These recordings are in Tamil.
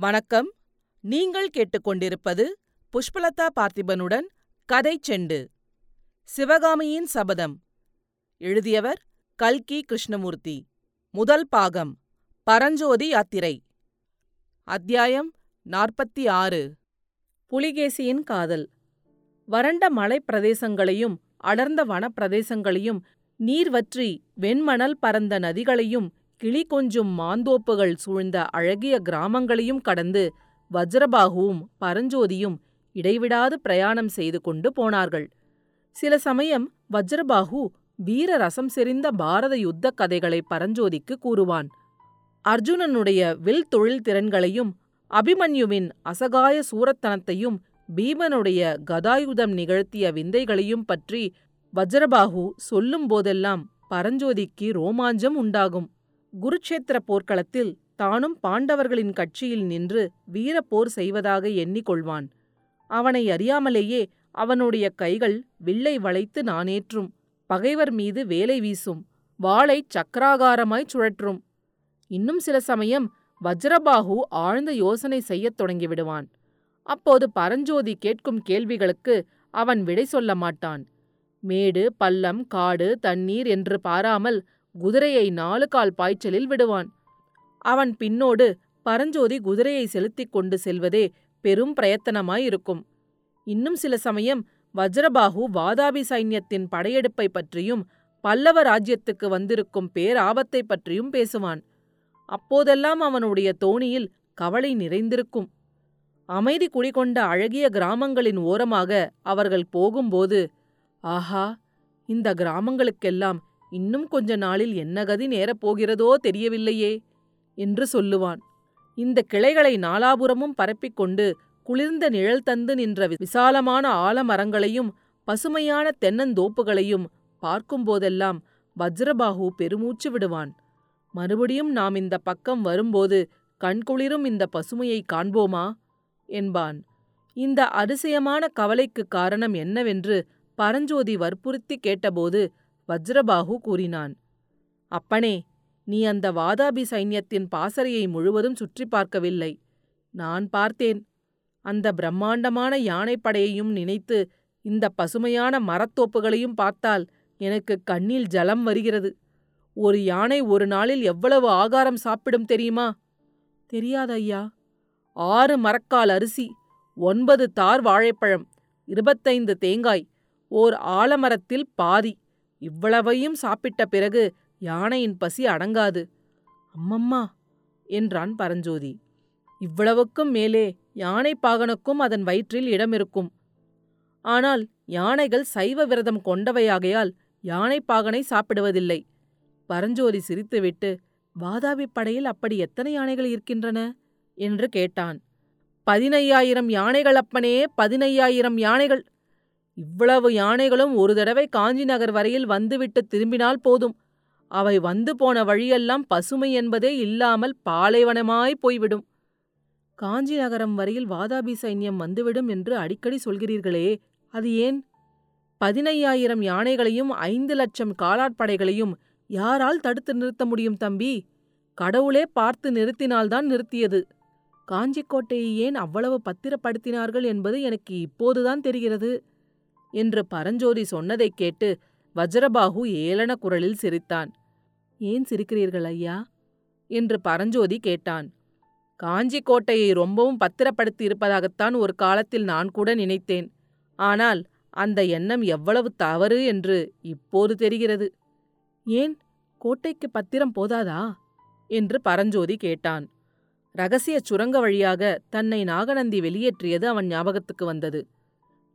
வணக்கம். நீங்கள் கேட்டுக்கொண்டிருப்பது புஷ்பலதா பார்த்திபனுடன் கதை செண்டு. சிவகாமியின் சபதம். எழுதியவர் கல்கி கிருஷ்ணமூர்த்தி. முதல் பாகம். பரஞ்சோதி யாத்திரை. அத்தியாயம் நாற்பத்தி ஆறு. புலிகேசியின் காதல். வறண்ட மலைப் பிரதேசங்களையும் அடர்ந்த வனப்பிரதேசங்களையும் நீர் வற்றி வெண்மணல் பரந்த நதிகளையும் கிளி கொஞ்சும் மாந்தோப்புகள் சூழ்ந்த அழகிய கிராமங்களையும் கடந்து வஜ்ரபாகுவும் பரஞ்சோதியும் இடைவிடாது பிரயாணம் செய்து கொண்டு போனார்கள். சில சமயம் வஜ்ரபாகு வீர ரசம் செறிந்த பாரத யுத்தக் கதைகளை பரஞ்சோதிக்கு கூறுவான். அர்ஜுனனுடைய வில் தொழில் திறன்களையும் அபிமன்யுவின் அசகாய சூரத்தனத்தையும் பீமனுடைய கதாயுதம் நிகழ்த்திய விந்தைகளையும் பற்றி வஜ்ரபாகு சொல்லும் போதெல்லாம் பரஞ்சோதிக்கு ரோமாஞ்சம் உண்டாகும். குருட்சேத்திர போர்க்களத்தில் தானும் பாண்டவர்களின் கட்சியில் நின்று வீரப்போர் செய்வதாக எண்ணிக்கொள்வான். அவனை அறியாமலேயே அவனுடைய கைகள் வில்லை வளைத்து நானேற்றும் பகைவர் மீது வேலை வீசும் வாளைச் சக்கராகாரமாய்ச் சுழற்றும். இன்னும் சில சமயம் வஜ்ரபாகு ஆழ்ந்த யோசனை செய்யத் தொடங்கிவிடுவான். அப்போது பரஞ்சோதி கேட்கும் கேள்விகளுக்கு அவன் விடை சொல்ல மாட்டான். மேடு பள்ளம் காடு தண்ணீர் என்று பாராமல் குதிரையை நாலு கால் பாய்ச்சலில் விடுவான். அவன் பின்னோடு பரஞ்சோதி குதிரையை செலுத்திக் கொண்டு செல்வதே பெரும் பிரயத்தனமாயிருக்கும். இன்னும் சில சமயம் வஜ்ரபாகு வாதாபி சைன்யத்தின் படையெடுப்பை பற்றியும் பல்லவ ராஜ்யத்துக்கு வந்திருக்கும் பேராபத்தை பற்றியும் பேசுவான். அப்போதெல்லாம் அவனுடைய தோணியில் கவலை நிறைந்திருக்கும். அமைதி குடிகொண்ட அழகிய கிராமங்களின் ஓரமாக அவர்கள் போகும்போது ஆஹா இந்த கிராமங்களுக்கெல்லாம் இன்னும் கொஞ்ச நாளில் என்ன கதி நேரப் போகிறதோ தெரியவில்லையே என்று சொல்லுவான். இந்த கிளைகளை நாலாபுறமும் பரப்பிக்கொண்டு குளிர்ந்த நிழல் தந்து நின்ற விசாலமான ஆலமரங்களையும் பசுமையான தென்னந்தோப்புகளையும் பார்க்கும்போதெல்லாம் வஜ்ரபாகு பெருமூச்சு விடுவான். மறுபடியும் நாம் இந்த பக்கம் வரும்போது கண்குளிரும் இந்த பசுமையை காண்போமா? என்பான். இந்த அதிசயமான கவலைக்குக் காரணம் என்னவென்று பரஞ்சோதி வற்புறுத்தி கேட்டபோது வஜ்ரபாகு கூறினான். அப்பனே நீ அந்த வாதாபி சைன்யத்தின் பாசறையை முழுவதும் சுற்றி பார்க்கவில்லை. நான் பார்த்தேன். அந்த பிரம்மாண்டமான யானைப்படையையும் நினைத்து இந்த பசுமையான மரத்தோப்புகளையும் பார்த்தால் எனக்கு கண்ணில் ஜலம் வருகிறது. ஒரு யானை ஒரு நாளில் எவ்வளவு ஆகாரம் சாப்பிடும் தெரியுமா? தெரியாது ஐயா ஆறு மரக்கால் அரிசி ஒன்பது தார் வாழைப்பழம் இருபத்தைந்து தேங்காய் ஓர் ஆலமரத்தில் பாதி. இவ்வளவையும் சாப்பிட்ட பிறகு யானையின் பசி அடங்காது. அம்மம்மா! என்றான் பரஞ்சோதி. இவ்வளவுக்கும் மேலே யானை பாகனுக்கும் அதன் வயிற்றில் இடமிருக்கும். ஆனால் யானைகள் சைவ விரதம் கொண்டவையாகையால் யானை பாகனை சாப்பிடுவதில்லை. பரஞ்சோதி சிரித்துவிட்டு வாதாபி படையில் அப்படி எத்தனை யானைகள் இருக்கின்றன? என்று கேட்டான். பதினையாயிரம் யானைகள் அப்பனே பதினையாயிரம் யானைகள் இவ்வளவு யானைகளும் ஒரு தடவை காஞ்சி நகர் வரையில் வந்துவிட்டு திரும்பினால் போதும். அவை வந்து போன வழியெல்லாம் பசுமை என்பதே இல்லாமல் பாலைவனமாய் போய்விடும். காஞ்சி நகரம் வரையில் வாதாபி சைன்யம் வந்துவிடும் என்று அடிக்கடி சொல்கிறீர்களே அது ஏன்? பதினையாயிரம் யானைகளையும் ஐந்து லட்சம் காலாட்படைகளையும் யாரால் தடுத்து நிறுத்த முடியும் தம்பி? கடவுளே பார்த்து நிறுத்தினால்தான் நிறுத்தியது. காஞ்சிக்கோட்டையை ஏன் அவ்வளவு பத்திரப்படுத்தினார்கள் என்பது எனக்கு இப்போதுதான் தெரிகிறது. என்று பரஞ்சோதி சொன்னதைக் கேட்டு வஜ்ரபாகு ஏளன குரலில் சிரித்தான். ஏன் சிரிக்கிறீர்கள் ஐயா? என்று பரஞ்சோதி கேட்டான். காஞ்சி கோட்டையை ரொம்பவும் பத்திரப்படுத்தி இருப்பதாகத்தான் ஒரு காலத்தில் நான் கூட நினைத்தேன். ஆனால் அந்த எண்ணம் எவ்வளவு தவறு என்று இப்போது தெரிகிறது. ஏன் கோட்டைக்கு பத்திரம் போதாதா? என்று பரஞ்சோதி கேட்டான். ரகசிய சுரங்க வழியாக தன்னை நாகநந்தி வெளியேற்றியது அவன் ஞாபகத்துக்கு வந்தது.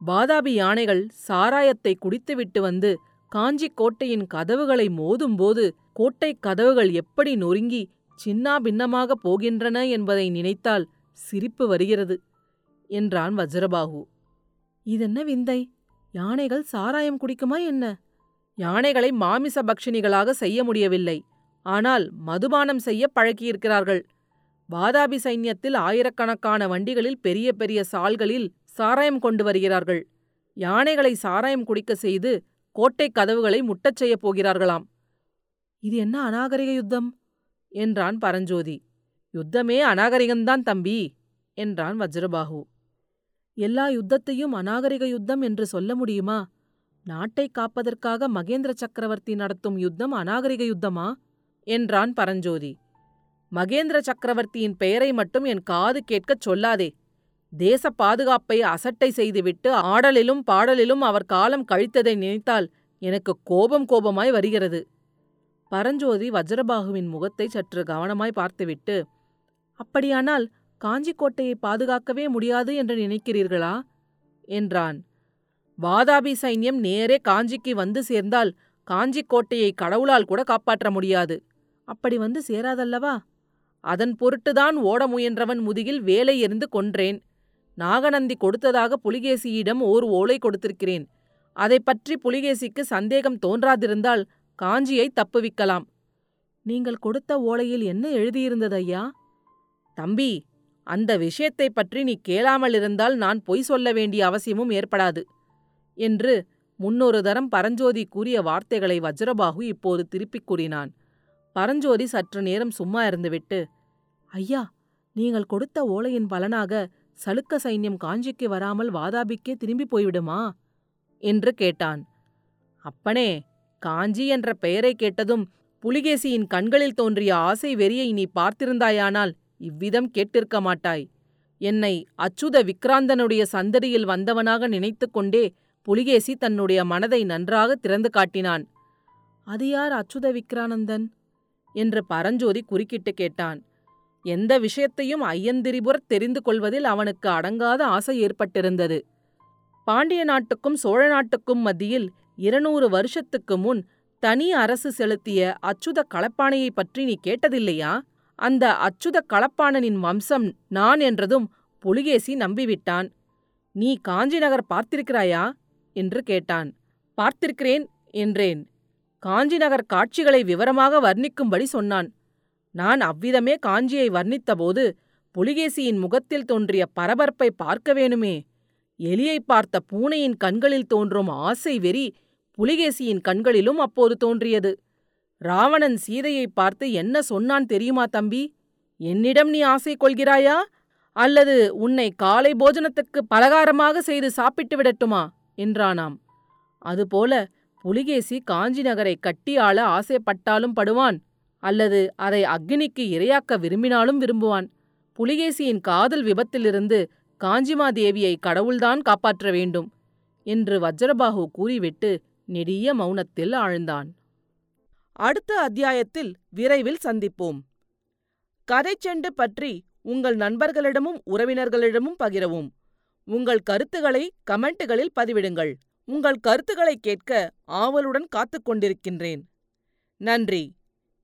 வாதாபி யானைகள் சாராயத்தை குடித்துவிட்டு வந்து காஞ்சி கோட்டையின் கதவுகளை மோதும்போது கோட்டைக் கதவுகள் எப்படி நொறுங்கி சின்னாபின்னமாக போகின்றன என்பதை நினைத்தால் சிரிப்பு வருகிறது என்றான் வஜ்ரபாகு. இதென்ன விந்தை? யானைகள் சாராயம் குடிக்குமா என்ன? யானைகளை மாமிச பக்ஷினிகளாக செய்ய முடியவில்லை. ஆனால் மதுபானம் செய்ய பழக்கியிருக்கிறார்கள். வாதாபி சைன்யத்தில் ஆயிரக்கணக்கான வண்டிகளில் பெரிய பெரிய சால்களில் சாராயம் கொண்டு வருகிறார்கள். யானைகளை சாராயம் குடிக்க செய்து கோட்டைக் கதவுகளை முட்டச் செய்யப் போகிறார்களாம். இது என்ன அநாகரிக யுத்தம்? என்றான் பரஞ்சோதி. யுத்தமே அநாகரிகம்தான் தம்பி என்றான் வஜ்ரபாஹு எல்லா யுத்தத்தையும் அநாகரிக யுத்தம் என்று சொல்ல முடியுமா? நாட்டை காப்பதற்காக மகேந்திர சக்கரவர்த்தி நடத்தும் யுத்தம் அநாகரிக யுத்தமா? என்றான் பரஞ்சோதி. மகேந்திர சக்கரவர்த்தியின் பெயரை மட்டும் என் காது கேட்கச் சொல்லாதே தேச பாதுகாப்பை அசட்டை செய்துவிட்டு ஆடலிலும் பாடலிலும் அவர் காலம் கழித்ததை நினைத்தால் எனக்கு கோபம் கோபமாய் வருகிறது. பரஞ்சோதி வஜ்ரபாகுவின் முகத்தை சற்று கவனமாய் பார்த்துவிட்டு அப்படியானால் காஞ்சிக்கோட்டையை பாதுகாக்கவே முடியாது என்று நினைக்கிறீர்களா? என்றான். வாதாபி சைன்யம் நேரே காஞ்சிக்கு வந்து சேர்ந்தால் காஞ்சிக் கோட்டையை கடவுளால் கூட காப்பாற்ற முடியாது. அப்படி வந்து சேராதல்லவா? அதன் பொருட்டுதான் ஓட முயன்றவன் முதுகில் வேலை எறிந்து கொன்றேன். நாகநந்தி கொடுத்ததாக புலிகேசியிடம் ஓர் ஓலை கொடுத்திருக்கிறேன். அதை பற்றி புலிகேசிக்கு சந்தேகம் தோன்றாதிருந்தால் காஞ்சியை தப்புவிக்கலாம். நீங்கள் கொடுத்த ஓலையில் என்ன எழுதியிருந்தது ஐயா தம்பி அந்த விஷயத்தைப் பற்றி நீ கேளாமலிருந்தால் நான் பொய் சொல்ல வேண்டிய அவசியமும் ஏற்படாது என்று முன்னொரு தரம் பரஞ்சோதி கூறிய வார்த்தைகளை வஜ்ரபாகு இப்போது திருப்பிக் கூறினான். பரஞ்சோதி சற்று நேரம் சும்மா இருந்துவிட்டு ஐயா நீங்கள் கொடுத்த ஓலையின் பலனாக சலுக்க சைன்யம் காஞ்சிக்கு வராமல் வாதாபிக்கே திரும்பி போய்விடுமா? என்று கேட்டான். அப்பனே காஞ்சி என்ற பெயரை கேட்டதும் புலிகேசியின் கண்களில் தோன்றிய ஆசை வெறியை நீ பார்த்திருந்தாயானால் இவ்விதம் கேட்டிருக்க மாட்டாய். என்னை அச்சுத விக்ராந்தனுடைய சந்தடியில் வந்தவனாக நினைத்து கொண்டே புலிகேசி தன்னுடைய மனதை நன்றாக திறந்து காட்டினான். அது யார் அச்சுத விக்ரானந்தன்? என்று பரஞ்சோதி குறுக்கிட்டு கேட்டான். எந்த விஷயத்தையும் ஐயந்திரிபுரத் தெரிந்து கொள்வதில் அவனுக்கு அடங்காத ஆசை ஏற்பட்டிருந்தது. பாண்டிய நாட்டுக்கும் சோழ நாட்டுக்கும் மத்தியில் இருநூறு வருஷத்துக்கு முன் தனி அரசு செலுத்திய அச்சுத களப்பானையைப் பற்றி நீ கேட்டதில்லையா? அந்த அச்சுத களப்பாணனின் வம்சம் நான் என்றதும் புலிகேசி நம்பிவிட்டான். நீ காஞ்சி நகர் பார்த்திருக்கிறாயா? என்று கேட்டான். பார்த்திருக்கிறேன் என்றேன். காஞ்சி நகர் காட்சிகளை விவரமாக வர்ணிக்கும்படி சொன்னான். நான் அவ்விதமே காஞ்சியை வர்ணித்தபோது புலிகேசியின் முகத்தில் தோன்றிய பரபரப்பை பார்க்க வேணுமே. எலியைப் பார்த்த பூனையின் கண்களில் தோன்றும் ஆசை வெறி புலிகேசியின் கண்களிலும் அப்போது தோன்றியது. ராவணன் சீதையைப் பார்த்து என்ன சொன்னான் தெரியுமா தம்பி? என்னிடம் நீ ஆசை கொள்கிறாயா? அல்லது உன்னை காலை போஜனத்துக்கு பலகாரமாக செய்து சாப்பிட்டு விடட்டுமா? என்றானாம். அதுபோல புலிகேசி காஞ்சி நகரை கட்டி ஆள ஆசைப்பட்டாலும் படுவான். அல்லது அதை அக்னிக்கு இரையாக்க விரும்பினாலும் விரும்புவான். புலிகேசியின் காதல் விபத்திலிருந்து காஞ்சிமாதேவியை கடவுள்தான் காப்பாற்ற வேண்டும் என்று வஜ்ரபாஹு கூறிவிட்டு நெடிய மௌனத்தில் ஆழ்ந்தான். அடுத்த அத்தியாயத்தில் விரைவில் சந்திப்போம். கதைச்செண்டு பற்றி உங்கள் நண்பர்களிடமும் உறவினர்களிடமும் பகிரவும். உங்கள் கருத்துக்களை கமெண்ட்டுகளில் பதிவிடுங்கள். உங்கள் கருத்துக்களை கேட்க ஆவலுடன் காத்துக் கொண்டிருக்கின்றேன். நன்றி.